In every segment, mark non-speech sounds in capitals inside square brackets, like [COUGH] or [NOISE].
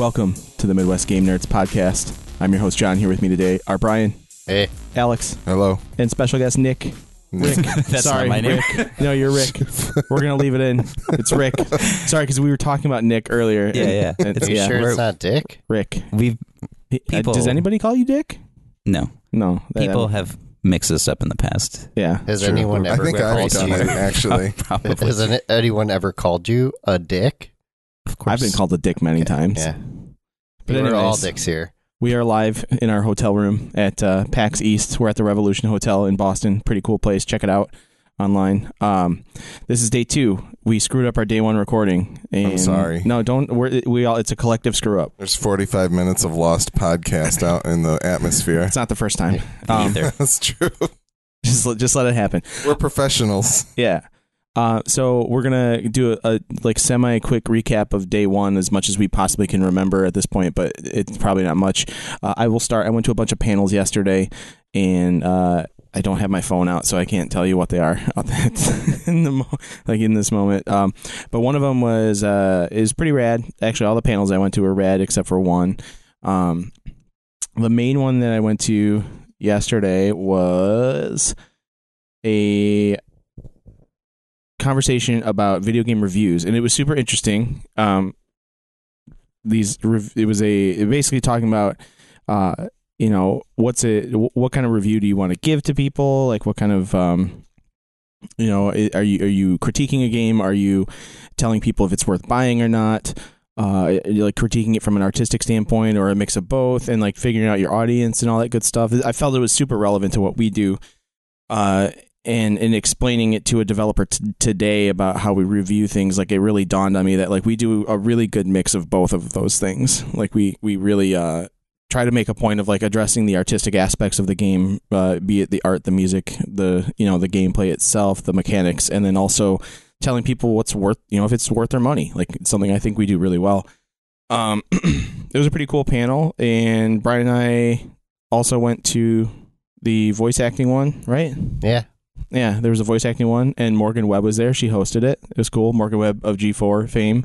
Welcome to the Midwest Game Nerds podcast. I'm your host John. Here with me today are Brian, Hey, Alex, Hello. and special guest Nick. Rick. [LAUGHS] That's Sorry, not my name. Rick. No, you're Rick. We're gonna leave it in. It's Rick. Sorry, because we were talking about Nick earlier. Yeah, yeah. And- It's- you yeah, sure we're- it's not Dick? Rick. We've Uh, People- does anybody call you Dick? no No. that- people have mixed this up in the past. Yeah. Has true. anyone I ever think I've called done you? it actually. [LAUGHS] Probably. Has any- anyone ever called you a dick? Of course. I've been called a dick many times. Yeah, But we're all anyways, dicks here. we are live in our hotel room at uh, PAX East. We're at the Revolution Hotel in Boston. Pretty cool place. Check it out online. Um, this is day two. We screwed up our day one recording. And sorry. No, don't. We're, we all. It's a collective screw up. There's 45 minutes of lost podcast out in the atmosphere. It's not the first time. [LAUGHS] Um, Either. [LAUGHS] That's true. just let- just let it happen. We're professionals. Yeah. Uh, so we're gonna do a, a like semi quick recap of day one as much as we possibly can remember at this point, but it's probably not much. Uh, I will start. I went to a bunch of panels yesterday, and uh, I don't have my phone out, so I can't tell you what they are [LAUGHS] in the mo- like in this moment. Um, but one of them was uh, is pretty rad. Actually, all the panels I went to were rad except for one. Um, the main one that I went to yesterday was a conversation about video game reviews, and it was super interesting. Um, these it was a basically talking about uh, you know what's it what kind of review do you want to give to people? Like what kind of um, you know are you are you critiquing a game? Are you telling people if it's worth buying or not? Uh, like critiquing it from an artistic standpoint or a mix of both and like figuring out your audience and all that good stuff. I felt it was super relevant to what we do. Uh, and and explaining it to a developer t- today about how we review things like it really dawned on me that like we do a really good mix of both of those things. Like we we really uh try to make a point of like addressing the artistic aspects of the game uh be it the art the music the you know the gameplay itself the mechanics and then also telling people what's worth you know if it's worth their money. Like something i think we do really well. Um [CLEARS THROAT] it was a pretty cool panel and brian and i also went to the voice acting one right? Yeah, yeah, there was a voice acting one, and Morgan Webb was there. She hosted it. It was cool. Morgan Webb of G4 fame,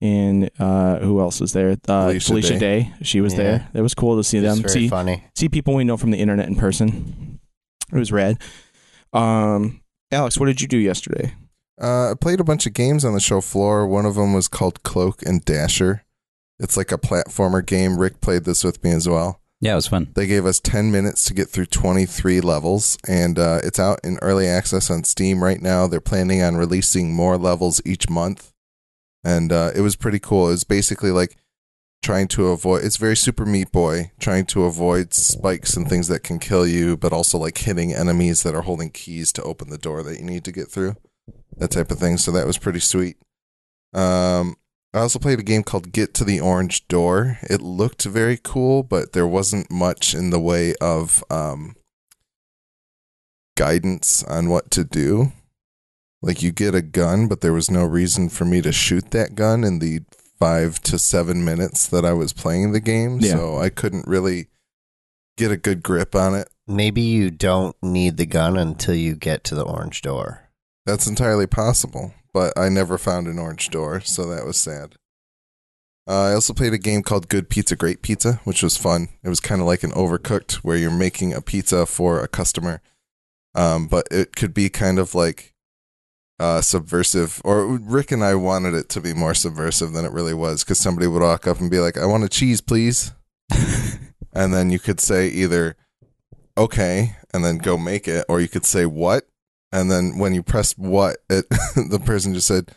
and uh, who else was there? Uh, Felicia Felicia Day. Day. She was Yeah. there. It was cool to see it's them. very See funny. see people we know from the internet in person. It was rad. Um, Alex, what did you do yesterday? Uh, I played a bunch of games on the show floor. One of them was called Cloak and Dasher. It's like a platformer game. Rick played this with me as well. Yeah, it was fun. They gave us 10 minutes to get through 23 levels, and uh, it's out in early access on Steam right now. They're planning on releasing more levels each month, and uh, it was pretty cool. It was basically like trying to avoid. It's very Super Meat Boy, trying to avoid spikes and things that can kill you, but also like hitting enemies that are holding keys to open the door that you need to get through. That type of thing. So that was pretty sweet. Um, I also played a game called Get to the Orange Door. It looked very cool, but there wasn't much in the way of um, guidance on what to do. Like you get a gun, but there was no reason for me to shoot that gun in the five to seven minutes that I was playing the game. Yeah. So I couldn't really get a good grip on it. Maybe you don't need the gun until you get to the orange door. That's entirely possible, but I never found an orange door, so that was sad. Uh, I also played a game called Good Pizza, Great Pizza, which was fun. It was kind of like an overcooked where you're making a pizza for a customer, um, but it could be kind of like uh, subversive. Or Rick and I wanted it to be more subversive than it really was because somebody would walk up and be like, I want a cheese, please. [LAUGHS] and then you could say either, okay, and then go make it, or you could say, what? And then when you pressed what, it [LAUGHS] the person just said,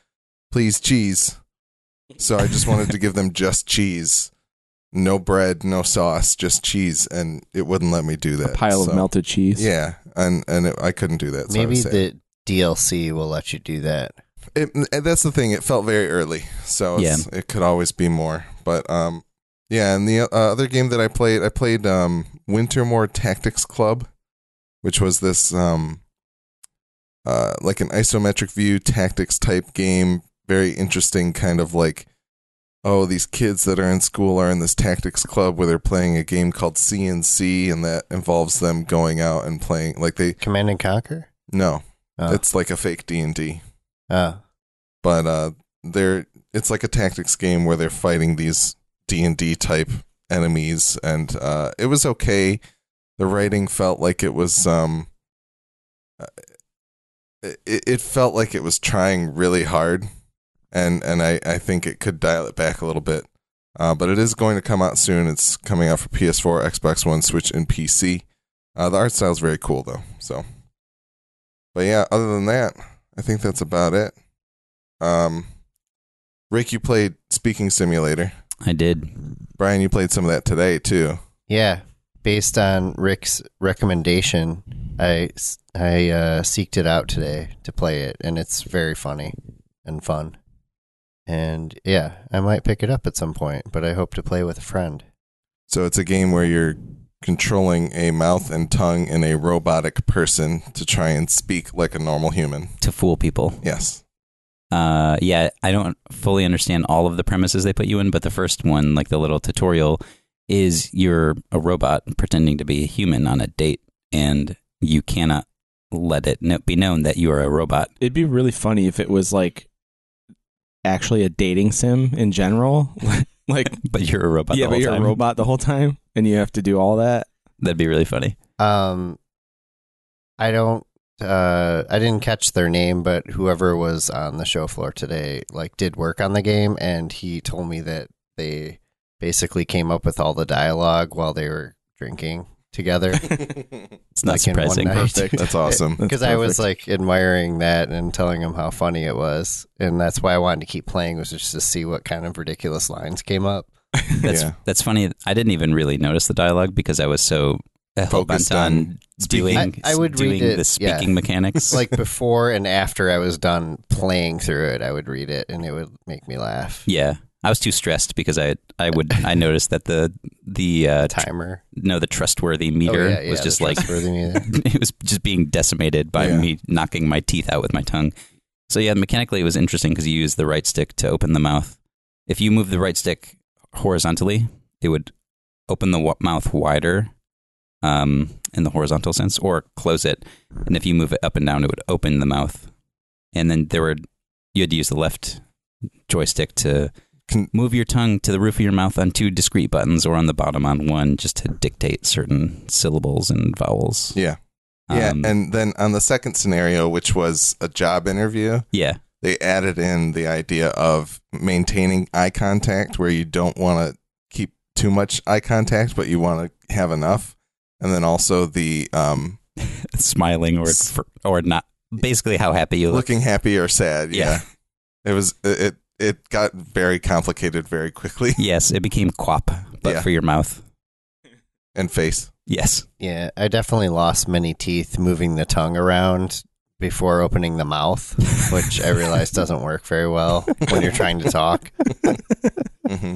"Please cheese." So I just wanted to give them just [LAUGHS] cheese, no bread, no sauce, just cheese, and it wouldn't let me do that. A pile So, of melted cheese. Yeah, and and it, I couldn't do that. So Maybe the DLC will let you do that. It, and that's the thing. It felt very early, so it's, it could always be more. But um, yeah. And the uh, other game that I played, I played um, Wintermoor Tactics Club, which was this um, uh, like an isometric view tactics type game. Very interesting, kind of like oh, these kids that are in school are in this tactics club where they're playing a game called CNC, and that involves them going out and playing like they Command and Conquer. no, Oh. it's like a fake D and D oh. but uh they're it's like a tactics game where they're fighting these D and D type enemies, and uh, it was okay. The writing felt like it was um, uh, it, it felt like it was trying really hard, and and I I think it could dial it back a little bit. Uh, but it is going to come out soon. It's coming out for PS4, Xbox One, Switch, and PC. Uh, the art style is very cool though. So, but yeah, other than that, I think that's about it. Um, Rick, you played Speaking Simulator. I did. Brian, you played some of that today too. Yeah, based on Rick's recommendation, I I uh, seeked it out today to play it, and it's very funny and fun. And yeah, I might pick it up at some point, but I hope to play with a friend. So it's a game where you're controlling a mouth and tongue in a robotic person to try and speak like a normal human. To fool people. Yes. Uh, yeah, I don't fully understand all of the premises they put you in, but the first one, like the little tutorial, is you're a robot pretending to be a human on a date, and you cannot let it kno- be known that you are a robot. It'd be really funny if it was like actually a dating sim in general. [LAUGHS] like, [LAUGHS] But you're a robot. yeah, the but you're time. a robot the whole time, and you have to do all that. That'd be really funny. Um, I don't. Uh, I didn't catch their name, but whoever was on the show floor today, like, did work on the game, and he told me that they basically came up with all the dialogue while they were drinking together. [LAUGHS] It's not Like surprising. Perfect. That's awesome. [LAUGHS] Because I was like admiring that and telling him how funny it was, and that's why I wanted to keep playing was just to see what kind of ridiculous lines came up. That's Yeah. that's funny. I didn't even really notice the dialogue because I was so Focused on on doing I- I would doing read it, the yeah. speaking mechanics. Like [LAUGHS] before and after I was done playing through it, I would read it and it would make me laugh. yeah, I was too stressed because I I would I [LAUGHS] noticed that the the uh, tr- Timer no the trustworthy meter Oh, yeah, yeah, was just like [LAUGHS] it was just being decimated by Yeah. me knocking my teeth out with my tongue. So yeah, mechanically it was interesting because you use the right stick to open the mouth. If you move the right stick horizontally, it would open the w- mouth wider, um, in the horizontal sense, or close it. And if you move it up and down, it would open the mouth. And then there were you had to use the left joystick to Can- move your tongue to the roof of your mouth on two discrete buttons, or on the bottom on one, just to dictate certain syllables and vowels. Yeah. Yeah. Um, and then on the second scenario, which was a job interview, yeah, they added in the idea of maintaining eye contact where you don't want to keep too much eye contact, but you want to have enough. And then also the um, [LAUGHS] smiling or or not. Basically, how happy you look. looking happy or sad. Yeah. Yeah. It was, it, it got very complicated very quickly. [LAUGHS] Yes, it became quap, but Yeah. for your mouth. And face. Yes. Yeah, I definitely lost many teeth moving the tongue around before opening the mouth, which I realized [LAUGHS] doesn't work very well when you're trying to talk. hmm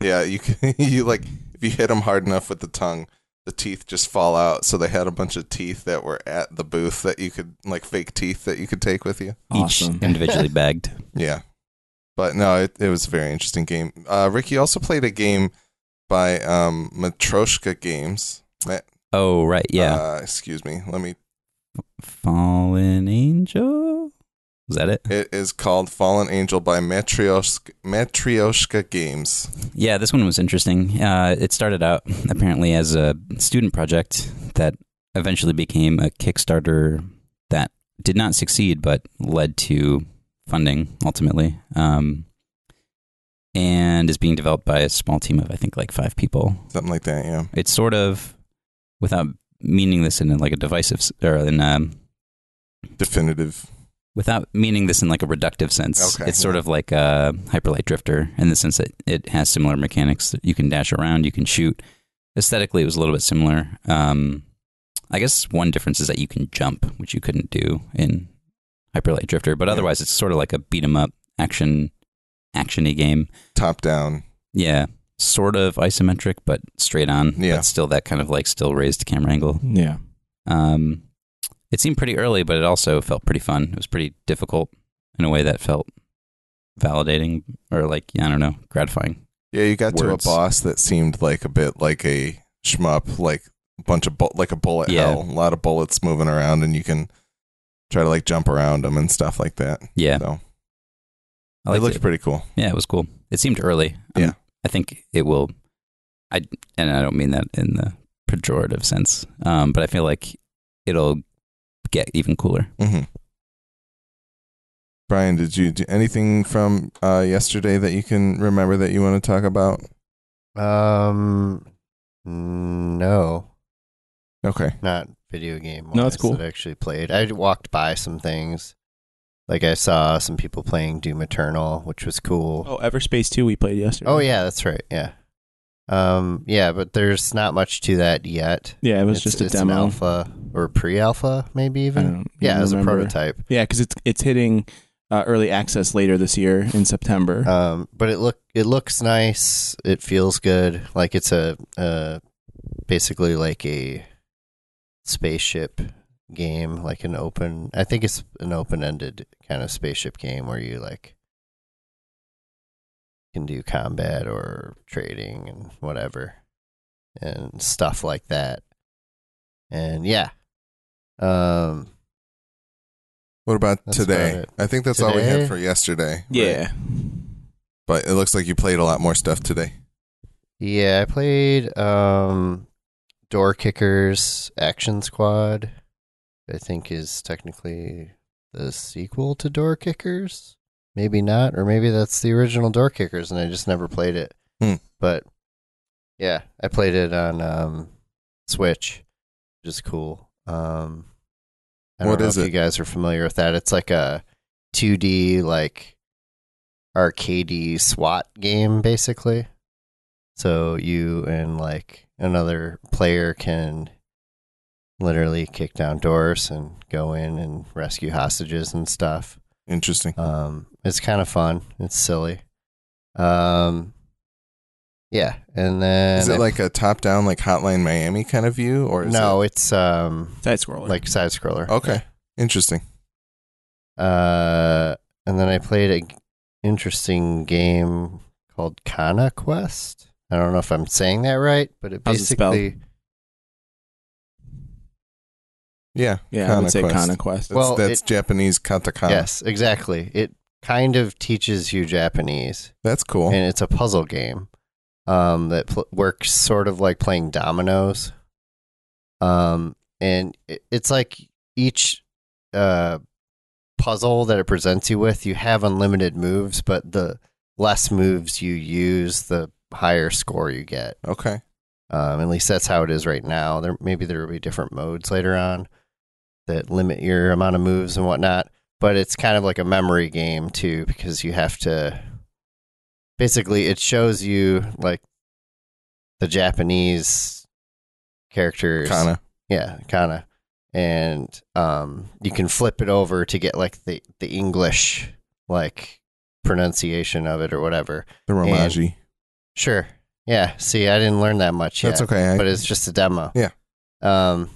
Yeah. You can, [LAUGHS] you like, if you hit them hard enough with the tongue, the teeth just fall out. So they had a bunch of teeth that were at the booth that you could, like fake teeth that you could take with you. Awesome. Each individually bagged. Yeah. But no, it, it was a very interesting game. Uh, Ricky also played a game by um, Matryoshka Games. Oh, right. Yeah. Uh, excuse me. Let me. Fallen Angel? Is that it? It is called Fallen Angel by Matryoshka, Matryoshka Games. Yeah, this one was interesting. Uh, it started out apparently as a student project that eventually became a Kickstarter that did not succeed, but led to funding ultimately. Um, and is being developed by a small team of, I think, like five people. Something like that, yeah. It's sort of, without meaning this in like a divisive or in um, Definitive. without meaning this in like a reductive sense, Okay, it's sort of like a hyperlight drifter in the sense that it has similar mechanics. That you can dash around, you can shoot. Aesthetically, it was a little bit similar. Um, I guess one difference is that you can jump, which you couldn't do in hyperlight drifter. But Yeah. otherwise, it's sort of like a beat 'em up action, actiony game. Top down. Yeah, sort of isometric, but straight on. Yeah. but still that kind of like still raised camera angle. Yeah. Um, it seemed pretty early, but it also felt pretty fun. It was pretty difficult in a way that felt validating or like I don't know, gratifying. Yeah, you got Words. to a boss that seemed like a bit like a shmup, like a bunch of bu- like a bullet Yeah. hell, a lot of bullets moving around, and you can try to like jump around them and stuff like that. Yeah, So I it liked looked it. pretty cool. Yeah, it was cool. It seemed early. I'm Yeah. I think it will. I and I don't mean that in the pejorative sense, um, but I feel like it'll get even cooler. hmm Brian, did you do anything from uh, yesterday that you can remember that you want to talk about? Um, no, Okay. not video game. No, that's cool. That I actually played. I walked by some things. Like I saw some people playing Doom Eternal, which was cool. Oh, Everspace 2 we played yesterday. Oh yeah, that's right. Yeah. Um. Yeah, but there's not much to that yet. Yeah, it was It's- just a it's an demo. alpha or pre-alpha, maybe even. Yeah, as a prototype. Yeah, because it's it's hitting uh, early access later this year in September. Um, but it look it looks nice. It feels good. Like it's a uh, basically like a spaceship game, like an open. I think it's an open ended kind of spaceship game where you like can do combat or trading and whatever and stuff like that. And yeah, um, What about today? about. I think that's all we had for yesterday. right? yeah. But it looks like you played a lot more stuff today. Yeah, I played um Door Kickers Action Squad. I think is technically the sequel to Door Kickers. Maybe not, or maybe that's the original Door Kickers and I just never played it. Hmm. But yeah, I played it on um Switch, which is cool. Um I don't What know is if it? you guys are familiar with that. It's like a 2D like arcadey SWAT game basically. So you and like another player can literally kick down doors and go in and rescue hostages and stuff. Interesting. Um, it's kind of fun. It's silly. Um, yeah, and then Is it I- like a top down, like Hotline Miami kind of view? Or is no? It's um Side scroller. like side scroller. It, okay. Interesting. Uh, and then I played a g- interesting game called Kana Quest. I don't know if I'm saying that right, but it How's it spelled? basically Yeah. yeah, I Kana would say Quest. Kana Quest. That's, Well, that's it- Japanese katakana. yes, exactly. It kind of teaches you Japanese, That's cool. and it's a puzzle game um, that pl- works sort of like playing dominoes. Um, and it, it's like each uh, puzzle that it presents you with, you have unlimited moves, but the less moves you use, the higher score you get. okay. Um, at least that's how it is right now. There maybe there will be different modes later on that limit your amount of moves and whatnot. But it's kind of like a memory game too, because you have to basically it shows you like the Japanese characters. Kana. Yeah, kinda. And um you can flip it over to get like the, the English like pronunciation of it or whatever. The Romaji. Sure. Yeah. See, I didn't learn that much yet That's okay. I, but it's just a demo. Yeah. Um,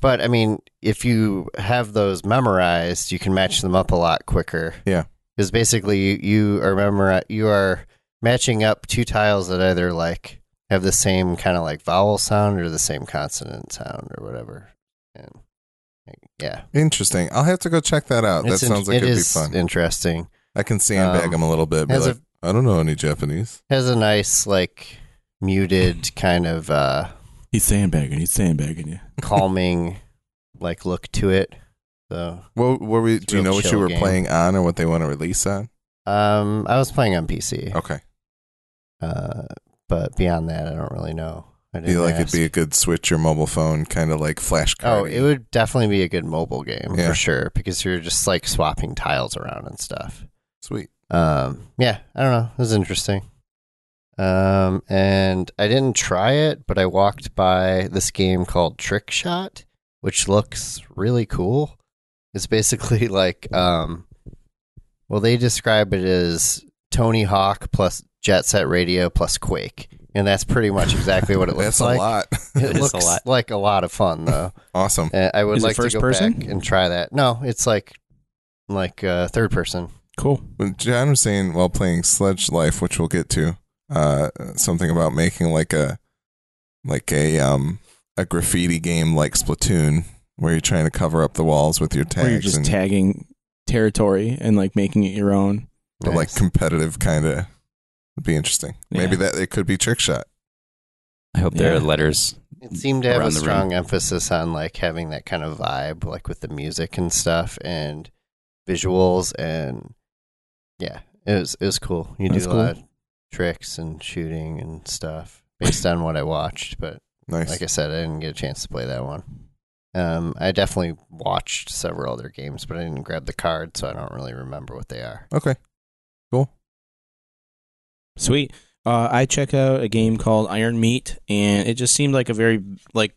but I mean, if you have those memorized, you can match them up a lot quicker. Yeah. Because basically, you, you are memori- you are matching up two tiles that either like have the same kind of like vowel sound or the same consonant sound or whatever. And yeah, interesting. I'll have to go check that out. That It's in- sounds like it it'd be fun. interesting. I can sandbag um, them a little bit. Has like, I don't know any Japanese. Has a nice like muted [LAUGHS] kind of uh he's sandbagging. He's sandbagging you. [LAUGHS] calming like look to it. So What were we? Do you real know what you chill were game. playing on, or what they want to release on? Um, I was playing on PC, Okay. uh, but beyond that, I don't really know. I Do you didn't like it'd ask. be a good Switch or mobile phone kind of like flash Oh, it would definitely be a good mobile game Yeah. for sure because you're just like swapping tiles around and stuff. Sweet. Um, yeah, I don't know. It was interesting. Um, and I didn't try it, but I walked by this game called Trick Shot, which looks really cool. It's basically [LAUGHS] like, um, well, they describe it as Tony Hawk plus Jet Set Radio plus Quake, and that's pretty much exactly what it [LAUGHS] looks That's like. a lot. [LAUGHS] It It is a looks lot. like a lot of fun, though. awesome. Uh, I would Is it like to first go person? back and try that. No, it's like like uh, third person. Cool. When John was saying while playing Sludge Life, which we'll get to, uh, something about making like a like a um a graffiti game like Splatoon, where you're trying to cover up the walls with your tags, Where you're just and, tagging territory and like making it your own. but like competitive kind of It'd be interesting. Yeah. Maybe that it could be trick shot. I hope there Yeah. are letters. It seemed to have a Around the room. strong emphasis on like having that kind of vibe, like with the music and stuff and visuals and yeah, it was it was cool. You That's do a cool. lot of tricks and shooting and stuff based on what I watched, but Nice. like I said, I didn't get a chance to play that one. Um, I definitely watched several other games, but I didn't grab the card, so I don't really remember what they are. okay. Cool, sweet. Uh, I checked out a game called Iron Meat, and it just seemed like a very like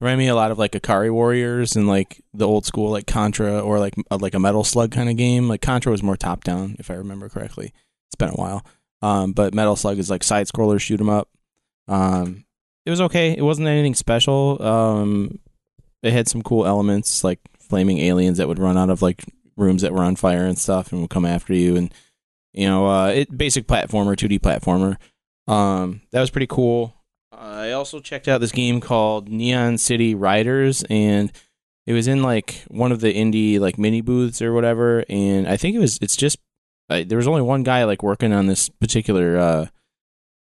reminded me a lot of like Ikari Warriors and like the old school like Contra or like a, like a Metal Slug kind of game. Like Contra was more top down, if I remember correctly. It's been a while, um, but Metal Slug is like side scroller, shoot 'em up. Um, it was okay. It wasn't anything special. Um, it had some cool elements like flaming aliens that would run out of like rooms that were on fire and stuff and would come after you and you know, uh, it basic platformer, 2D platformer. Um, that was pretty cool. I also checked out this game called Neon City Riders, and it was in like one of the indie like mini booths or whatever. And I think it was it's just there was only one guy like working on this particular uh,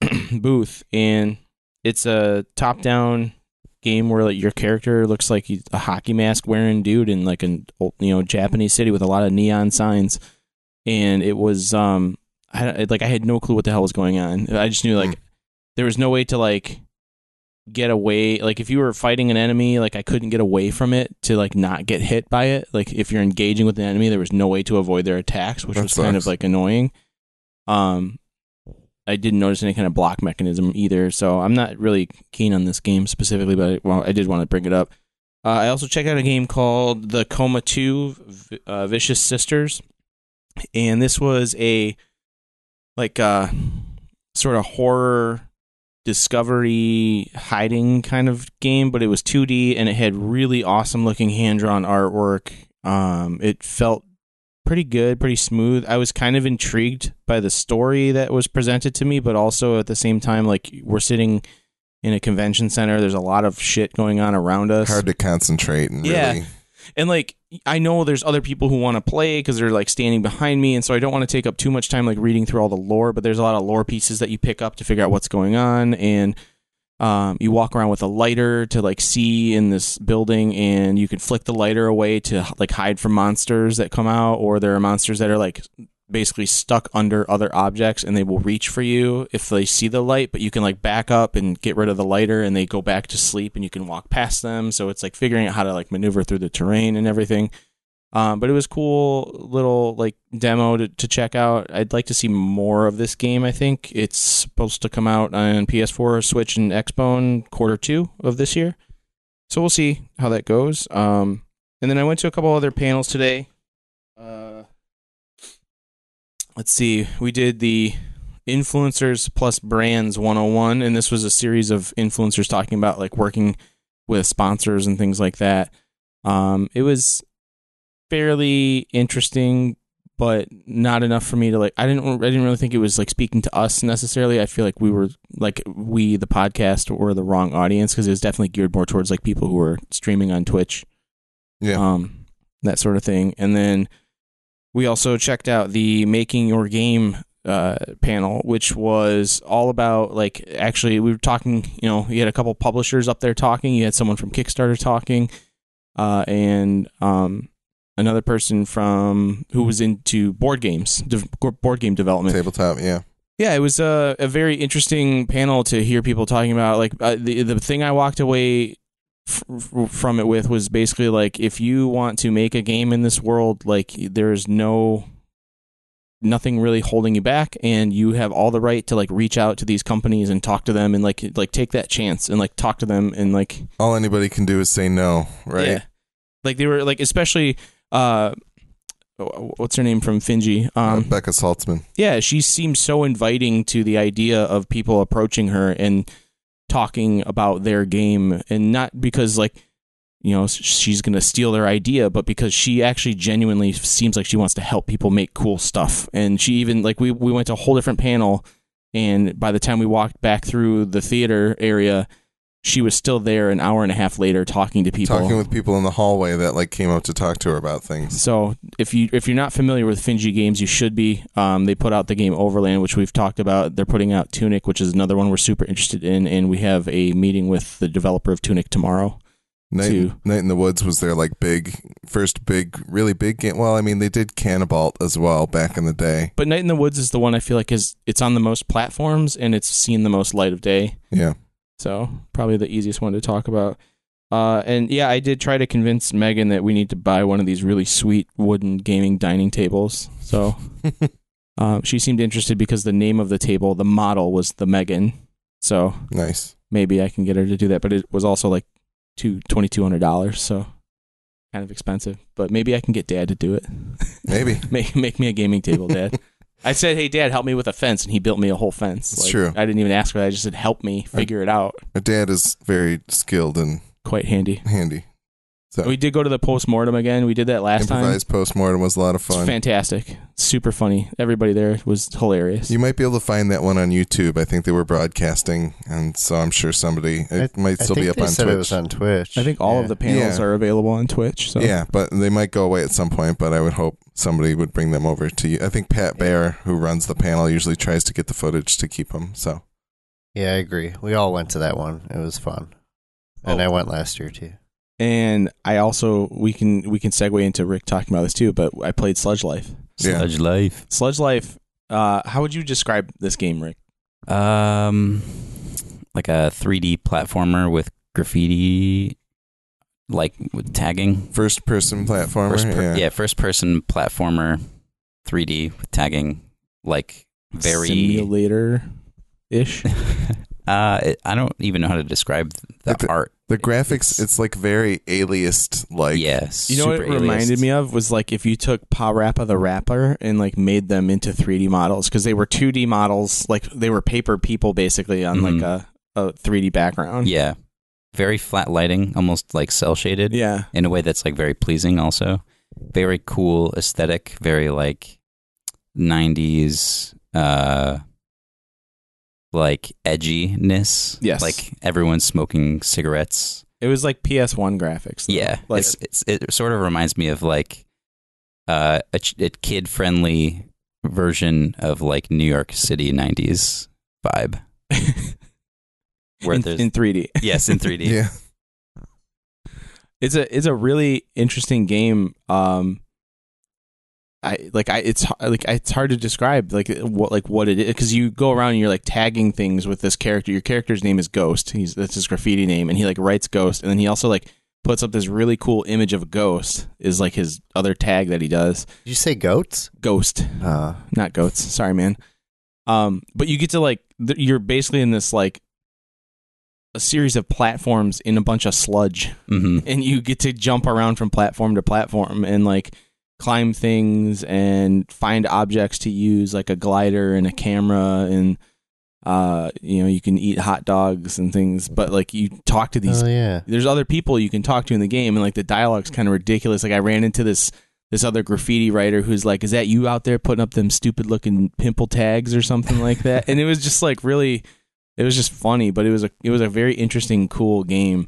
[CLEARS THROAT] booth, and it's a top down game where like your character looks like a hockey mask wearing dude in like an old, you know Japanese city with a lot of neon signs and it was um I like I had no clue what the hell was going on. I just knew like Hmm. There was no way to like get away like if you were fighting an enemy like I couldn't get away from it to like not get hit by it. Like if you're engaging with an enemy there was no way to avoid their attacks, which That was kind of like annoying. Um I didn't notice any kind of block mechanism either, so I'm not really keen on this game specifically, but I, well, I did want to bring it up. Uh, I also checked out a game called The Coma 2 V- uh, Vicious Sisters and this was a like uh sort of horror discovery hiding kind of game but it was 2D and it had really awesome looking hand drawn artwork um it felt pretty good pretty smooth i was kind of intrigued by the story that was presented to me but also at the same time like we're sitting in a convention center there's a lot of shit going on around us Hard to concentrate and Yeah. really. and like I know there's other people who want to play because they're like standing behind me, and so I don't want to take up too much time like reading through all the lore. But there's a lot of lore pieces that you pick up to figure out what's going on, and um, you walk around with a lighter to like see in this building, and you can flick the lighter away to like hide from monsters that come out, or there are monsters that are like basically stuck under other objects and they will reach for you if they see the light but you can like back up and get rid of the lighter and they go back to sleep and you can walk past them. So it's like figuring out how to like maneuver through the terrain and everything. Um, but it was cool little like demo to, to check out. I'd like to see more of this game i think. It's supposed to come out on ps4 switch and xbone quarter two of this year. So we'll see how that goes. Um, and then i went to a couple other panels today uh, let's see we did the influencers plus brands 101 and this was a series of influencers talking about like working with sponsors and things like that um it was fairly interesting but not enough for me to like i didn't i didn't really think it was like speaking to us necessarily i feel like we were like we the podcast were the wrong audience because it was definitely geared more towards like people who were streaming on twitch Yeah. um, that sort of thing. And then we also checked out the Making Your Game uh, panel, which was all about like actually we were talking. You know, you had a couple publishers up there talking. You had someone from Kickstarter talking, uh, and um, another person from who was into board games, de- board game development. Tabletop, yeah. Yeah, it was a, a very interesting panel to hear people talking about. Like uh, the the thing I walked away f- from it with was basically like if you want to make a game in this world, like there's no nothing really holding you back, and you have all the right to like reach out to these companies and talk to them and like like take that chance and like talk to them and like All anybody can do is say no, right? yeah. Like they were like especially uh what's her name from Finji? Um Becca Saltzman. yeah, she seems so inviting to the idea of people approaching her and talking about their game and not because like you know she's going to steal their idea but because she actually genuinely seems like she wants to help people make cool stuff. And she even like we we went to a whole different panel and by the time we walked back through the theater area she was still there an hour and a half later talking to people. Talking with people in the hallway that like came up to talk to her about things. So if you if you're not familiar with Finji games, you should be. Um, they put out the game Overland, which we've talked about. They're putting out Tunic, which is another one we're super interested in, and we have a meeting with the developer of Tunic tomorrow. Night, Two. Night in the Woods was their like big first big really big game. Well, I mean they did Canabalt as well back in the day. But Night in the Woods is the one I feel like is it's on the most platforms and it's seen the most light of day. Yeah. So probably the easiest one to talk about. Uh, and yeah, I did try to convince Megan that we need to buy one of these really sweet wooden gaming dining tables. So um, [LAUGHS] she seemed interested because the name of the table, the model was the Megan. So Nice. maybe I can get her to do that. But it was also like two twenty two hundred dollars, so kind of expensive. But maybe I can get Dad to do it. Maybe. [LAUGHS] make make me a gaming table, Dad. [LAUGHS] I said, "Hey, Dad, help me with a fence," and he built me a whole fence. It's true. I didn't even ask for that. I just said, "Help me figure it out." My dad is very skilled and Quite handy. handy. So We did go to the post mortem again. We did that last time. improvised postmortem was a lot of It's fun. fantastic. Super funny. Everybody there was hilarious. You might be able to find that one on YouTube. I think they were broadcasting, and so I'm sure somebody it might I still think be up they on said Twitch. it was on Twitch. I think all Yeah. of the panels Yeah. are available on Twitch. So Yeah, but they might go away at some point. But I would hope somebody would bring them over to you. I think Pat Bear, who runs the panel, usually tries to get the footage to keep them. So Yeah, I agree. We all went to that one. It was fun, and Oh. I went last year too. And I also we can we can segue into Rick talking about this too. But I played Sludge Life. Yeah. Sludge life. Sludge Life. Uh, how would you describe this game, Rick? Um, like a 3D platformer with graffiti, like with tagging. first person platformer. First per- yeah. yeah. first person platformer, 3D with tagging, like very. simulator ish. [LAUGHS] uh, it, I don't even know how to describe the Like the- art. The graphics, It's- it's, like very aliased. Like yes, You know what it reminded me of was like if you took PaRappa the Rapper and like made them into 3D models because they were 2D models, like they were paper people basically on Mhm. like a, a 3D background. Yeah, very flat lighting, almost like cell shaded. Yeah. in a way that's like very pleasing also very cool aesthetic very like 90s uh like edginess Yes. like everyone's smoking cigarettes It was like PS1 graphics. though. yeah Like, it's, it's it sort of reminds me of like uh a, ch- a kid friendly version of like new york city 90s vibe [LAUGHS] where in, there's in 3D. [LAUGHS] yes in 3d yeah, It's a it's a really interesting game. Um, I like I it's like it's hard to describe like what like what it is because you go around and you're like tagging things with this character. Your character's name is Ghost. He's that's his graffiti name, and he like writes Ghost, and then he also like puts up this really cool image of a ghost is like his other tag that he does. Did you say goats? Ghost, Uh, not goats. Sorry, man. Um, but you get to like th- you're basically in this like a series of platforms in a bunch of sludge hmm and you get to jump around from platform to platform and like climb things and find objects to use like a glider and a camera and uh you know you can eat hot dogs and things. But like you talk to these oh yeah. there's other people you can talk to in the game and like the dialogue's kind of ridiculous. Like i ran into this this other graffiti writer who's like is that you out there putting up them stupid looking pimple tags or something like that? And it was just like really it was just funny but it was a it was a very interesting cool game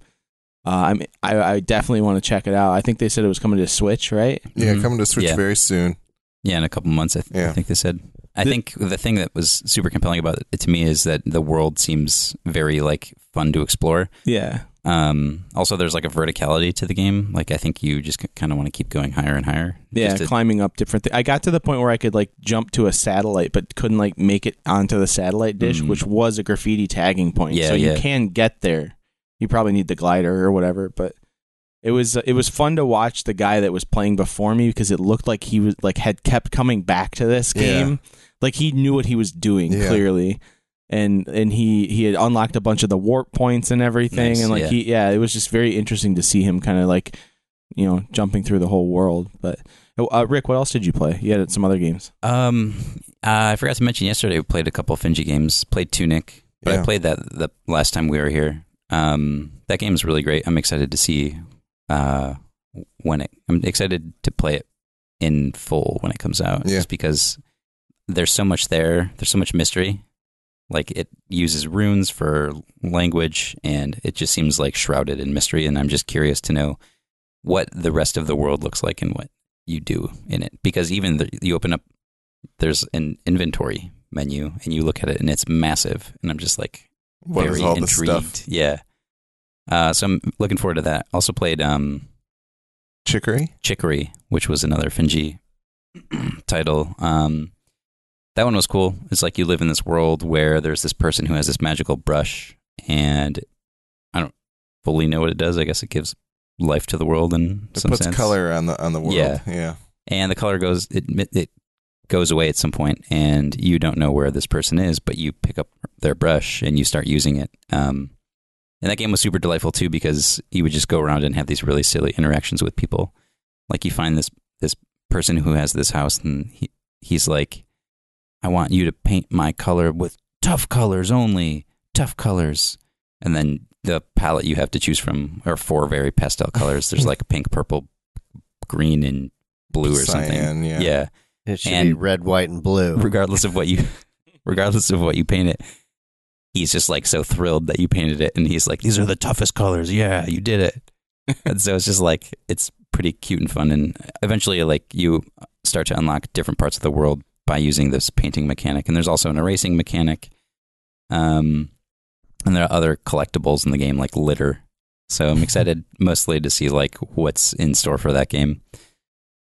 uh, I'm, I, I definitely want to check it out. I think they said it was coming to Switch, right? yeah, Mhm. coming to Switch Yeah. very soon. Yeah, in a couple months, I, th- Yeah. I think they said. I The- think the thing that was super compelling about it to me is that the world seems very like fun to explore. Yeah. Um, also, there's like a verticality to the game. Like I think you just kind of want to keep going higher and higher. Yeah, Just to- climbing up different things. I got to the point where I could like jump to a satellite, but couldn't like make it onto the satellite dish, Mm. which was a graffiti tagging point. Yeah, so you yeah. can get there. You probably need the glider or whatever, but it was it was fun to watch the guy that was playing before me because it looked like he was like had kept coming back to this Yeah. game. Like he knew what he was doing Yeah. clearly. And and he he had unlocked a bunch of the warp points and everything Nice, and like yeah. he yeah, it was just very interesting to see him kind of like you know, jumping through the whole world. But uh, Rick, what else did you play? You had some other games. Um, uh, I forgot to mention yesterday we played a couple of Finji games. Played Tunic, but Yeah. I played that the last time we were here. Um, that game is really great. I'm excited to see uh, when it. I'm excited to play it in full when it comes out. Yeah. Just because there's so much there. There's so much mystery Like it uses runes for language, and it just seems like shrouded in mystery. And I'm just curious to know what the rest of the world looks like and what you do in it. Because even the, you open up, there's an inventory menu, and you look at it, and it's massive. And I'm just like What is very all intrigued. the stuff? Yeah. Uh, so I'm looking forward to that. Also played um, Chicory? Chicory, which was another Finji [CLEARS THROAT] title. Um, that one was cool. It's like you live in this world where there's this person who has this magical brush, and I don't fully know what it does. I guess it gives life to the world in It some puts sense. color on the on the world. Yeah. yeah. and the color goes it it goes away at some point, and you don't know where this person is, but you pick up their brush and you start using it. Um, and that game was super delightful too because you would just go around and have these really silly interactions with people. Like you find this this person who has this house, and he he's like, "I want you to paint my color with tough colors only, tough colors." And then the palette you have to choose from are four very pastel colors. There's [LAUGHS] like pink, purple, green, and blue or something. Yeah. yeah It should be And- red, white, and blue. regardless of what you [LAUGHS] regardless of what you paint it he's just like so thrilled that you painted it and he's like these are the toughest colors. Yeah you did it. [LAUGHS] And so it's just like it's pretty cute and fun and eventually like you start to unlock different parts of the world by using this painting mechanic and there's also an erasing mechanic um and there are other collectibles in the game like litter. So i'm [LAUGHS] excited mostly to see like what's in store for that game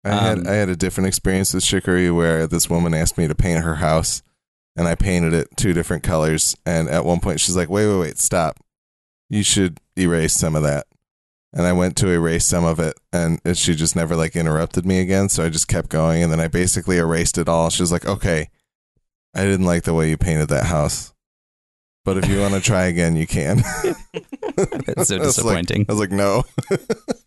I had Um, I had a different experience with Chicory where this woman asked me to paint her house, and I painted it two different colors. And at one point, she's like, "Wait, wait, wait, stop! You should erase some of that." And I went to erase some of it, and she just never like interrupted me again. So I just kept going, and then I basically erased it all. She was like, "Okay, I didn't like the way you painted that house, but if you want to try again, you can." [LAUGHS] It's so I was like- disappointing. I was like, no. [LAUGHS]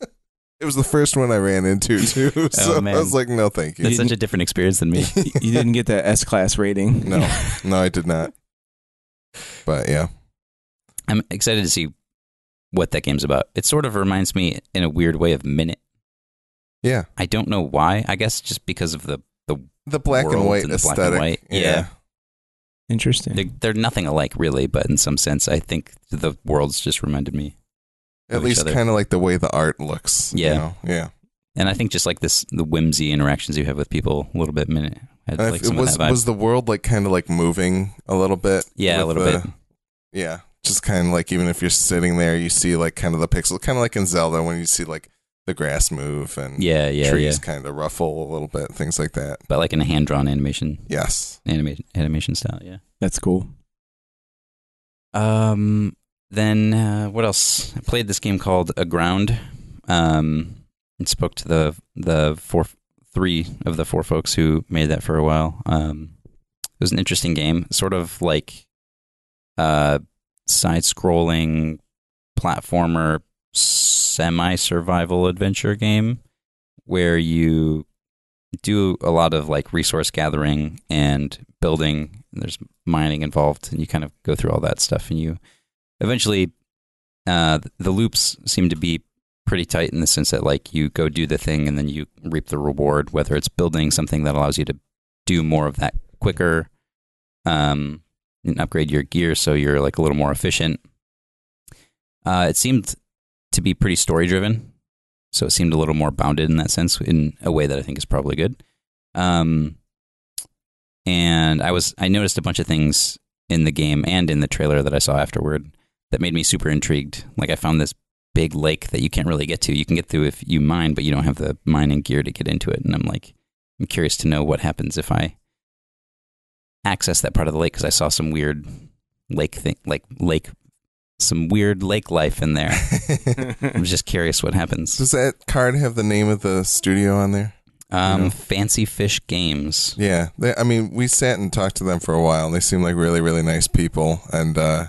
it was the first one I ran into [LAUGHS] too. Oh, so Oh, man. I was like, no, thank you. that's such a different experience than me [LAUGHS] you didn't get that S class rating. No, no, I did not. But yeah, I'm excited to see what that game's about. It sort of reminds me in a weird way of Minit. yeah, I don't know why. I guess just because of the the the black and World white and the black aesthetic. and white, yeah. Interesting. they're, they're nothing alike really, but in some sense, I think the worlds just reminded me. At least kind of like the way the art looks. you Yeah. know? yeah. And I think just like this, the whimsy interactions you have with people, a little bit Minit had like some it was of that vibe. was the world like kind of like moving a little bit. yeah, a little the- bit. Yeah, just kind of like even if you're sitting there, you see like kind of the pixel, kind of like in Zelda when you see like the grass move and Yeah, yeah, trees yeah. kind of ruffle a little bit, things like that. But like in a hand drawn animation, Yes. animation, animation style. Yeah. That's cool. Um. Then uh, what else? I played this game called Aground. Um, and spoke to the the four three of the four folks who made that for a while. Um, it was an interesting game, sort of like uh side scrolling platformer semi survival adventure game where you do a lot of like resource gathering and building. There's mining involved, and you kind of go through all that stuff, and you eventually uh, the loops seem to be pretty tight in the sense that like you go do the thing and then you reap the reward, whether it's building something that allows you to do more of that quicker, um, and upgrade your gear so you're like a little more efficient. Uh, it seemed to be pretty story driven, so it seemed a little more bounded in that sense, in a way that I think is probably good. Um, and I was I noticed a bunch of things in the game and in the trailer that I saw afterward that made me super intrigued. Like I found this big lake that you can't really get to. You can get through if you mine, but you don't have the mining gear to get into it. And I'm like, I'm curious to know what happens if I access that part of the lake because I saw some weird lake thing, like lake, some weird lake life in there. [LAUGHS] I'm just curious what happens. Does that card have the name of the studio on there? Um, know? Fancy Fish Games. Yeah, they, I mean, we sat and talked to them for a while, and they seem like really, really nice people, and uh,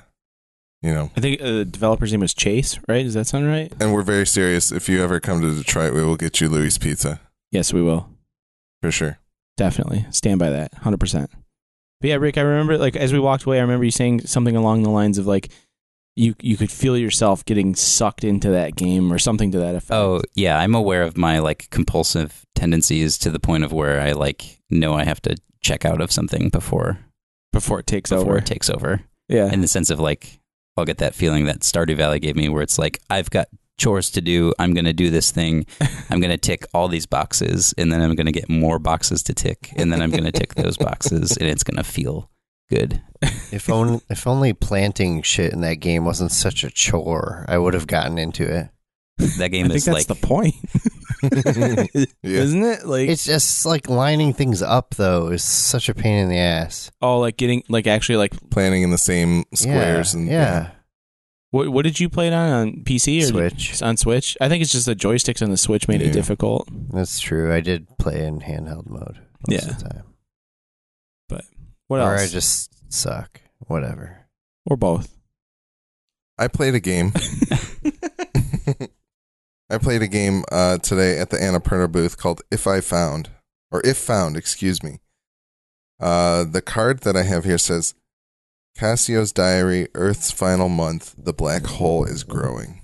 you know, I think uh, the developer's name was Chase, right? Does that sound right? and we're very serious. If you ever come to Detroit, we will get you Louis Pizza Yes, we will. for sure. Definitely. Stand by that. 100%. But yeah, Rick, I remember, like, as we walked away, I remember you saying something along the lines of, like, you, you could feel yourself getting sucked into that game or something to that effect. Oh yeah, I'm aware of my like compulsive tendencies to the point of where I like know I have to check out of something before before it takes before over. it takes over. yeah. In the sense of like, I'll get that feeling that Stardew Valley gave me, where it's like I've got chores to do. I'm going to do this thing. [LAUGHS] I'm going to tick all these boxes, and then I'm going to get more boxes to tick, and then I'm going to tick those [LAUGHS] boxes, and it's going to feel good. If only [LAUGHS] if only planting shit in that game wasn't such a chore, I would have gotten into it. That game I think is that's like the point. [LAUGHS] Yeah. Isn't it? Like It's just like lining things up though is such a pain in the ass. oh, like getting like actually like Planning in the same squares yeah, and yeah. what what did you play it on on PC or Switch. On Switch? I think it's just the joysticks on the Switch made Yeah. it difficult. That's true. I did play in handheld mode most Yeah. of the time. But what or else? Or, I just suck. Whatever. or both. I played a game. [LAUGHS] I played a game uh, today at the Annapurna booth called If I Found, or If Found, excuse me. Uh, the card that I have here says Kasio's Diary, Earth's Final Month, The Black Hole is Growing.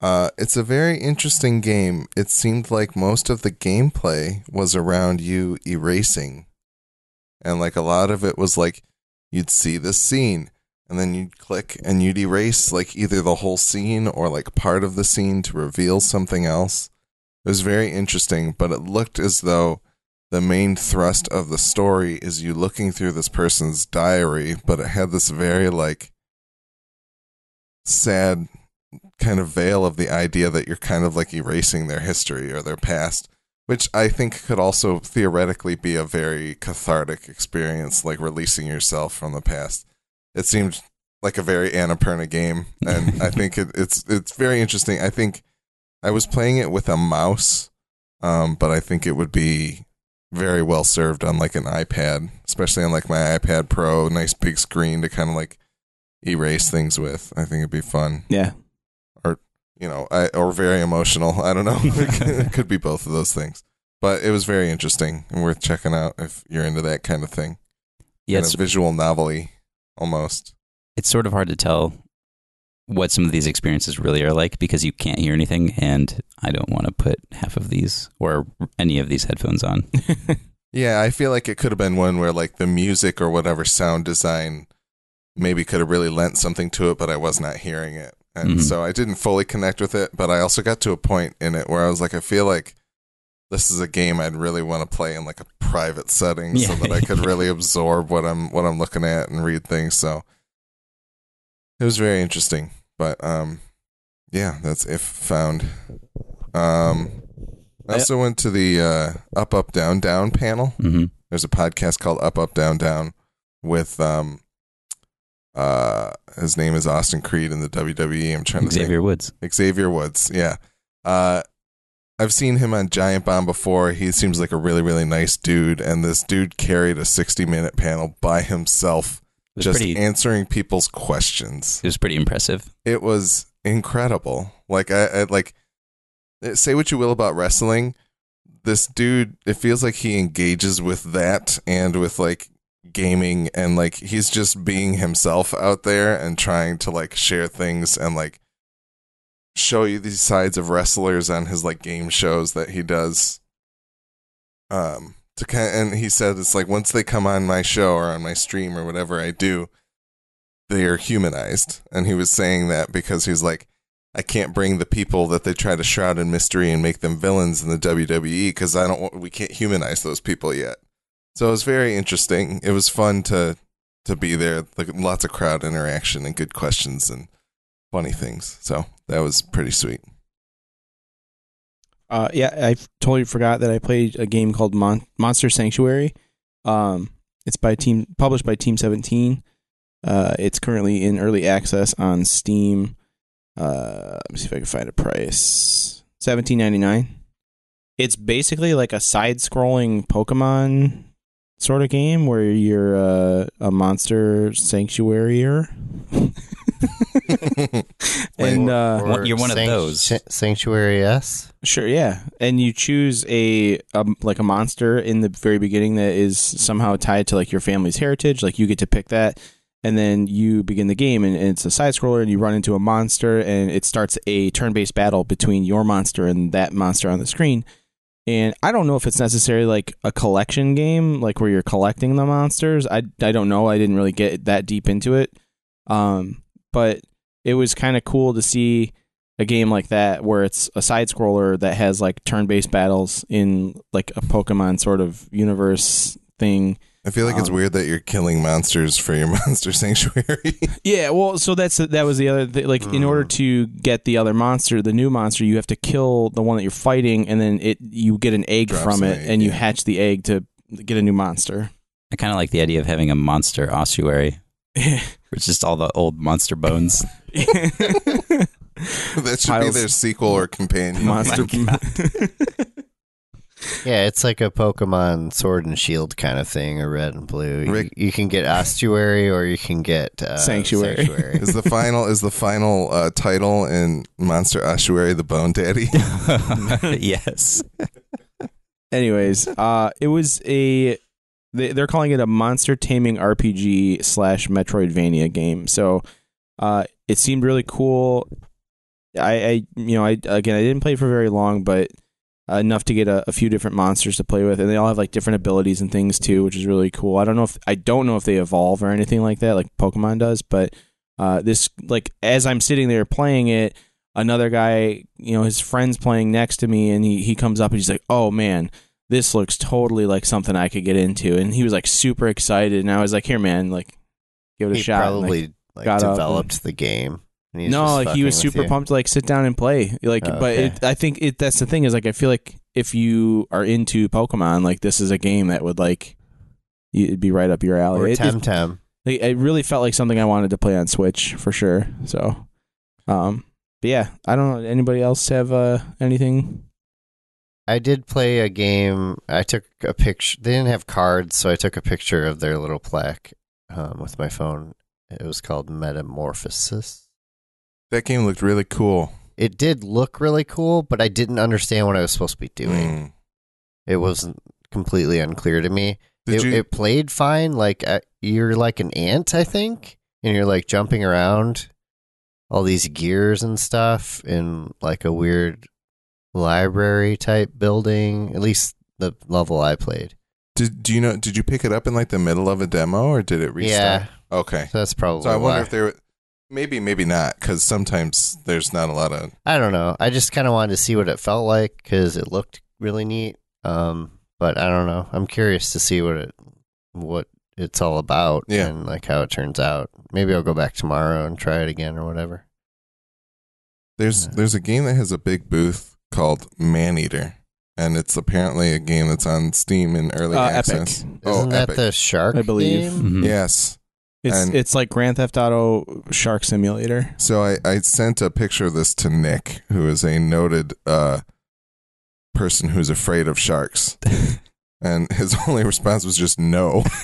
Uh, it's a very interesting game. It seemed like most of the gameplay was around you erasing. And like a lot of it was like you'd see this scene and then you'd click and you'd erase like either the whole scene or like part of the scene to reveal something else. It was very interesting, but it looked as though the main thrust of the story is you looking through this person's diary, but it had this very like sad kind of veil of the idea that you're kind of like erasing their history or their past, which I think could also theoretically be a very cathartic experience, like releasing yourself from the past it seemed like a very Annapurna game, and I [LAUGHS] think it, it's it's very interesting. I think I was playing it with a mouse, um, but I think it would be very well served on like an iPad, especially on like my iPad Pro, nice big screen to kind of like erase things with. I think it'd be fun, Yeah. Or you know, I, or very emotional. [LAUGHS] I don't know. [LAUGHS] it could be both of those things, but it was very interesting and worth checking out if you're into that kind of thing. Yeah, kind it's, visual novelty almost. it's sort of hard to tell what some of these experiences really are like because you can't hear anything, and I don't want to put half of these or any of these headphones on. [LAUGHS] Yeah, I feel like it could have been one where like the music or whatever sound design maybe could have really lent something to it, but I was not hearing it. And Mhm. so I didn't fully connect with it, but I also got to a point in it where I was like, I feel like this is a game I'd really want to play in like a private setting so that I could really absorb what I'm what I'm looking at and read things. So it was very interesting. But um yeah, that's if found. Um I also went to the uh, Up Up Down Down panel Mm-hmm. there's a podcast called Up Up Down Down with um uh his name is Austin Creed in the WWE. I'm trying to say Xavier Woods. Xavier Woods. Yeah. Uh I've seen him on Giant Bomb before. He seems like a really really nice dude and this dude carried a 60 minute panel by himself just pretty. answering people's questions it was pretty impressive. it was incredible. Like I, I like eh, say what you will about wrestling, this dude it feels like he engages with that and with like gaming and like he's just being himself out there and trying to like share things and like show you these sides of wrestlers on his like game shows that he does um to kind and he said it's like once they come on my show or on my stream or whatever I do they are humanized and he was saying that because he's like I can't bring the people that they try to shroud in mystery and make them villains in the WWE because I don't we can't humanize those people yet. So it was very interesting. It was fun to to be there. Like lots of crowd interaction and good questions and funny things. So that was pretty sweet. Uh, yeah, I totally forgot that I played a game called Mon- Monster Sanctuary. Um, it's by team published by Team Seventeen. Uh, it's currently in early access on Steam. Uh, let me see if I can find a price. Seventeen ninety nine. It's basically like a side scrolling Pokemon sort of game where you're uh, a monster sanctuaryer. [LAUGHS] [LAUGHS] and uh, What- you're one of those. Sanctuary S. Sure, yeah, and you choose a um, like a monster in the very beginning that is somehow tied to like your family's heritage. Like you get to pick that, and then you begin the game, and, and it's a side scroller, and you run into a monster, and it starts a turn based battle between your monster and that monster on the screen. and I don't know if it's necessarily like a collection game, like where you're collecting the monsters. I I don't know. I didn't really get that deep into it. Um, but it was kind of cool to see a game like that where it's a side scroller that has like turn-based battles in like a Pokemon sort of universe thing. I feel like it's Um, weird that you're killing monsters for your [LAUGHS] monster sanctuary. Yeah, well, so that's that was the other thing. Like, in order to get the other monster, the new monster, you have to kill the one that you're fighting, and then it you get an egg Drops from an it, egg, and you yeah. hatch the egg to get a new monster. I kind of like the idea of having a monster ossuary, [LAUGHS] which just all the old monster bones. [LAUGHS] that should be their sequel or companion. monster. [LAUGHS] Yeah, it's like a Pokemon Sword and Shield kind of thing, or Red and Blue. You, Rick- you can get Ossuary or you can get uh, Sanctuary. Sanctuary. is the [LAUGHS] final is the final uh, title in Monster Ossuary the Bone Daddy? yes. Anyways, uh, it was a. They, they're calling it a monster taming RPG slash Metroidvania game. So, uh, it seemed really cool. I, I, you know, I again, I didn't play for very long, but enough to get a, a few different monsters to play with, and they all have like different abilities and things too, which is really cool. I don't know if I don't know if they evolve or anything like that, like Pokemon does, but uh, this like as I'm sitting there playing it, another guy, you know, his friend's playing next to me, and he he comes up and he's like, "Oh man." This looks totally like something I could get into, and he was like super excited, and I was like, "Here, man, like, give it a he shot." And, like, probably like, developed the game. no, like he was super you. pumped to like sit down and play. Like, Oh, but okay. it, I think it that's the thing is like I feel like if you are into Pokemon, like this is a game that would like it'd be right up your alley. Or It, it, Temtem. like, it really felt like something I wanted to play on Switch for sure. So, um, but yeah, I don't know. Anybody else have uh anything? I did play a game. I took a picture. They didn't have cards, so I took a picture of their little plaque um, with my phone. It was called Metamorphosis. that game looked really cool. It did look really cool, but I didn't understand what I was supposed to be doing. Mm. It wasn't completely unclear to me. It, you? it played fine. Like uh, you're like an ant, I think, and you're like jumping around all these gears and stuff in like a weird library type building. At least the level I played. did do you know? Did you pick it up in like the middle of a demo, or did it restart? Yeah, Okay. so that's probably So I wonder why. if there, maybe maybe not, because sometimes there's not a lot of. I don't know. I just kind of wanted to see what it felt like because it looked really neat. Um, but I don't know. I'm curious to see what it what it's all about Yeah. and like how it turns out. Maybe I'll go back tomorrow and try it again or whatever. There's there's a game that has a big booth called Maneater, and it's apparently a game that's on Steam in early Uh, access. Epic. Oh, Isn't that Epic. the shark? I believe. game? Mhm. Yes. It's And- it's like Grand Theft Auto Shark Simulator. So I, I sent a picture of this to Nick, who is a noted uh, person who's afraid of sharks. [LAUGHS] and his [LAUGHS] only response was just no. [LAUGHS]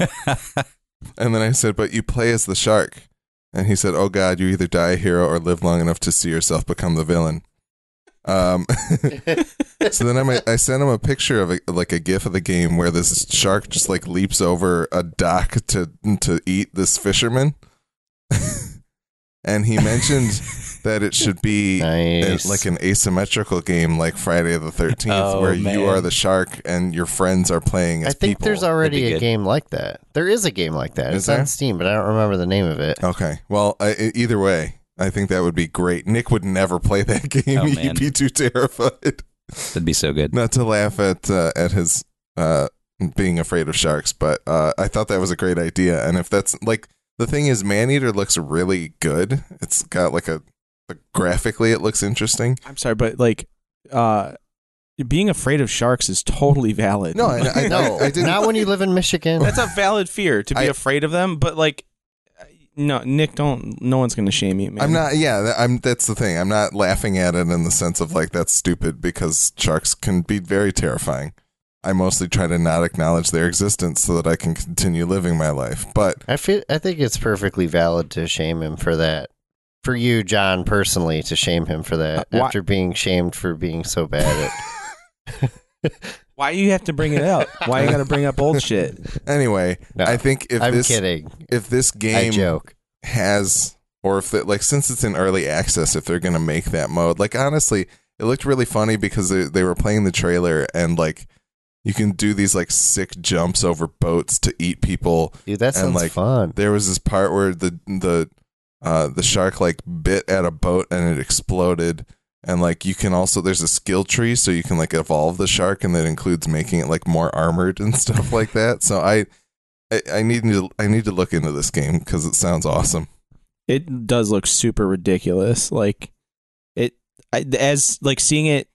And then I said, But you play as the shark. And he said, Oh God, you either die a hero or live long enough to see yourself become the villain. Um, [LAUGHS] so then I, I sent him a picture of a, like a gif of the game where this shark just like leaps over a dock to to eat this fisherman, [LAUGHS] and he mentioned [LAUGHS] that it should be a- like an asymmetrical game like Friday the Thirteenth, Oh, where you are the shark and your friends are playing as I think people. there's already a good. game like that. There is a game like that. Is it's there? on Steam, but I don't remember the name of it. Okay. Well, I, either way, I think that would be great. Nick would never play that [LAUGHS] game. Oh, He'd be too terrified. That'd be so good. Not to laugh at uh, at his uh, being afraid of sharks, but uh, I thought that was a great idea. And if that's like the thing is, Maneater looks really good. It's got like a, like graphically, it looks interesting. I'm sorry, but like, uh, being afraid of sharks is totally valid. No, I, I, No, I, I [LAUGHS] didn't. not when you live in Michigan. That's a valid fear to be I- afraid of them, but like, no, Nick, don't. No one's gonna shame you, man. I'm not. Yeah, that- I'm. That's the thing. I'm not laughing at it in the sense of like that's stupid because sharks can be very terrifying. I mostly try to not acknowledge their existence so that I can continue living my life. But I feel I think it's perfectly valid to shame him for that. For you, John, personally, to shame him for that Uh, after being shamed for being so bad at. [LAUGHS] [LAUGHS] Why you have to bring it up? Why you got to bring up old shit? anyway, No, I think if I'm this kidding. if this I game joke. has or if it like since it's in early access, if they're gonna make that mode, like honestly, it looked really funny because they, they were playing the trailer and like you can do these like sick jumps over boats to eat people. Dude, that And, sounds like, fun. There was this part where the the uh, the shark like bit at a boat and it exploded. And like you can also there's a skill tree so you can like evolve the shark and that includes making it like more armored and [LAUGHS] stuff like that. So I I, I need to I need to look into this game because it sounds awesome. It does look super ridiculous. Like it, I, as like seeing it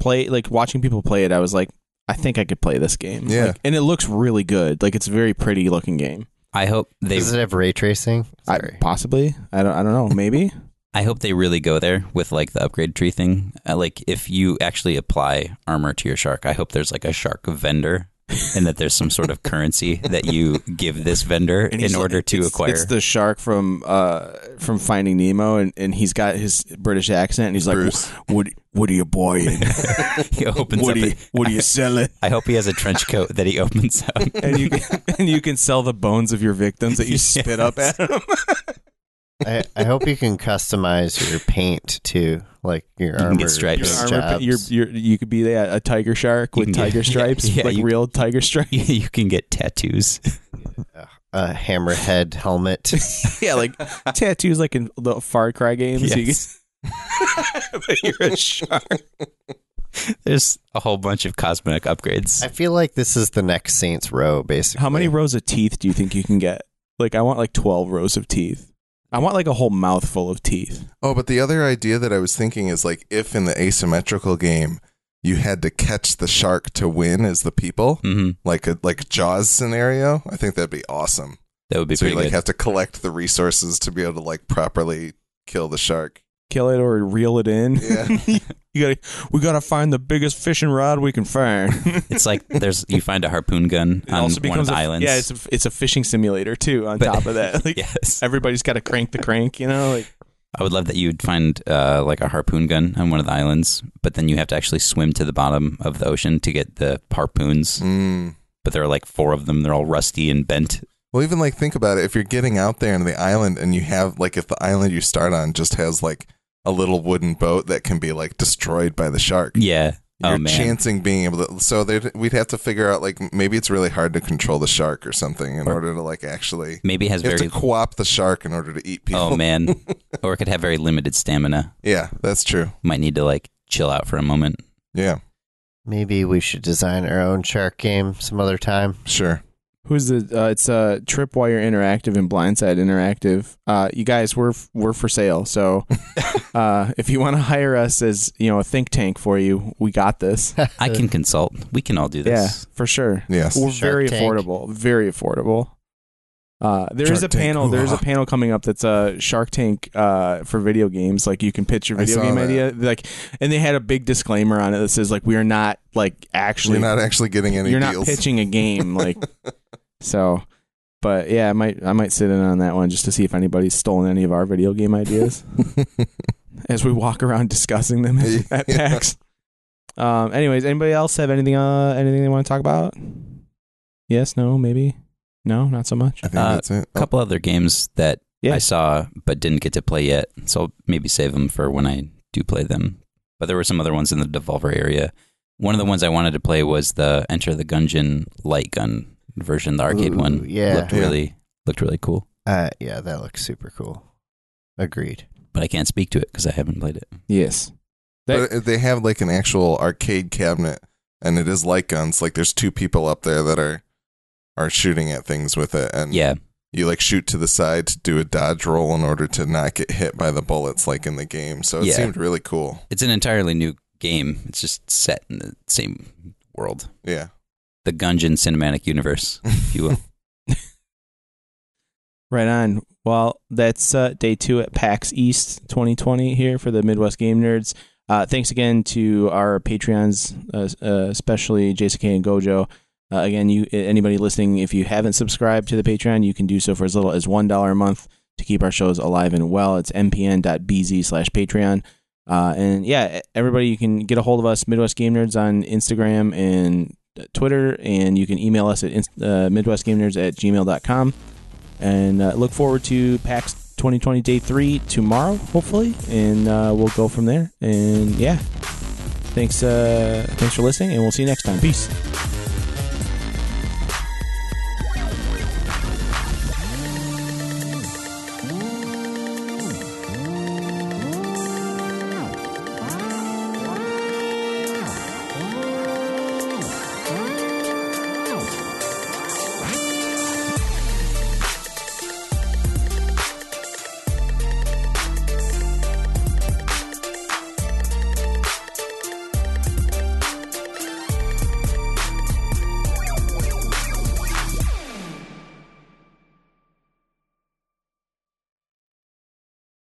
play, like watching people play it, I was like, I think I could play this game. Yeah. Like, and it looks really good. Like it's a very pretty looking game. I hope they Does it have ray tracing? I, possibly. I don't. I don't know. Maybe. [LAUGHS] I hope they really go there with like the upgrade tree thing. Uh, like if you actually apply armor to your shark, I hope there's like a shark vendor [LAUGHS] and that there's some sort of currency that you give this vendor in order like- to it's, acquire. It's the shark from uh from Finding Nemo, and, and he's got his British accent, and he's like, "What what are you buying? [LAUGHS] he opens what up. are you what are you selling?" I hope he has a trench coat that he opens up. And you can, and you can sell the bones of your victims that you [LAUGHS] spit up at him. I, I hope you can customize your paint too, like your can armor. get stripes. Your armor, jobs. your, your, you could be a, a tiger shark with can get- tiger [LAUGHS] stripes, yeah, like you- real tiger stripes. [LAUGHS] you can get tattoos. a hammerhead helmet. [LAUGHS] yeah, like tattoos, like in the Far Cry games. You Yes. can- but you're a shark. There's a whole bunch of cosmetic upgrades. I feel like this is the next Saints Row, basically. How many rows of teeth do you think you can get? Like, I want like twelve rows of teeth. I want like a whole mouthful of teeth. Oh, but the other idea that I was thinking is like if in the asymmetrical game you had to catch the shark to win as the people, hmm like a like Jaws scenario, I think that'd be awesome. That would be so you like good. have to collect the resources to be able to like properly kill the shark. Kill it or reel it in. Yeah. [LAUGHS] you gotta. We gotta find the biggest fishing rod we can find. [LAUGHS] It's like there's you find a harpoon gun It on also one of becomes the a, islands. Yeah, it's a, it's a fishing simulator too. On But- top of that, [LAUGHS] like yes. everybody's got to crank the crank. You know, like I would love that you would find uh, like a harpoon gun on one of the islands, but then you have to actually swim to the bottom of the ocean to get the harpoons. Mm. But there are like four of them. They're all rusty and bent. Well, even like think about it. If you're getting out there in the island and you have like if the island you start on just has like a little wooden boat that can be like destroyed by the shark. Yeah. You're oh man. chancing being able to. So we'd have to figure out like maybe it's really hard to control the shark or something in Or- order to like actually. Maybe it has You have to co-op the shark in order to eat people. Oh man. [LAUGHS] or it could have very limited stamina. Yeah, that's true. Might need to like chill out for a moment. Yeah, Maybe we should design our own shark game some other time. sure. Who's the? Uh, it's uh, Tripwire Interactive and Blindside Interactive. Uh, you guys, we're we're for sale. So, [LAUGHS] uh, if you want to hire us as you know a think tank for you, we got this. I can [LAUGHS] consult. We can all do Yeah, this. for sure. Yes. We're Shark very Tank. affordable. Very affordable. Uh, there is Shark a Tank, panel. There's a [LAUGHS] panel coming up that's a Shark Tank uh, for video games. Like you can pitch your I video saw game that. idea. Like, and they had a big disclaimer on it that says like we are not like actually You're not actually getting any you're deals. not pitching a game like so. But yeah, I might I might sit in on that one just to see if anybody's stolen any of our video game ideas [LAUGHS] as we walk around discussing them at [LAUGHS] Yeah. PAX. Um. Anyways, anybody else have anything uh anything they want to talk about? Yes. No. Maybe. No. Not so much. I think Uh, that's it. A couple other games that Yeah. I saw but didn't get to play yet. So I'll maybe save them for when I do play them. But there were some other ones in the Devolver area. One of the ones I wanted to play was the Enter the Gungeon light gun version, the arcade Ooh, one. yeah. looked Yeah. really looked really cool. Uh, yeah, that looks super cool. Agreed. But I can't speak to it because I haven't played it. Yes. That- But they have like an actual arcade cabinet, and it is light guns. Like there's two people up there that are are shooting at things with it, and Yeah, you like shoot to the side to do a dodge roll in order to not get hit by the bullets, like in the game. So it Yeah. seemed really cool. it's an entirely new game. It's just set in the same world, Yeah, the Gungeon cinematic universe, if you will. [LAUGHS] Right on. Well, that's uh, day two at PAX East 2020 here for the Midwest Game Nerds. Uh, thanks again to our Patreons, uh, uh, especially JCK and Gojo. Uh, again, you anybody listening, if you haven't subscribed to the Patreon, you can do so for as little as one dollar a month to keep our shows alive and well. It's mpn.bz slash Patreon. Uh, and yeah, everybody, you can get a hold of us, Midwest Game Nerds, on Instagram and Twitter, and you can email us at uh, MidwestGameNerds at gmail.com. And uh, look forward to PAX 2020 Day 3 tomorrow, hopefully. And uh, we'll go from there. And yeah, Thanks, uh, thanks for listening, and we'll see you next time. Peace.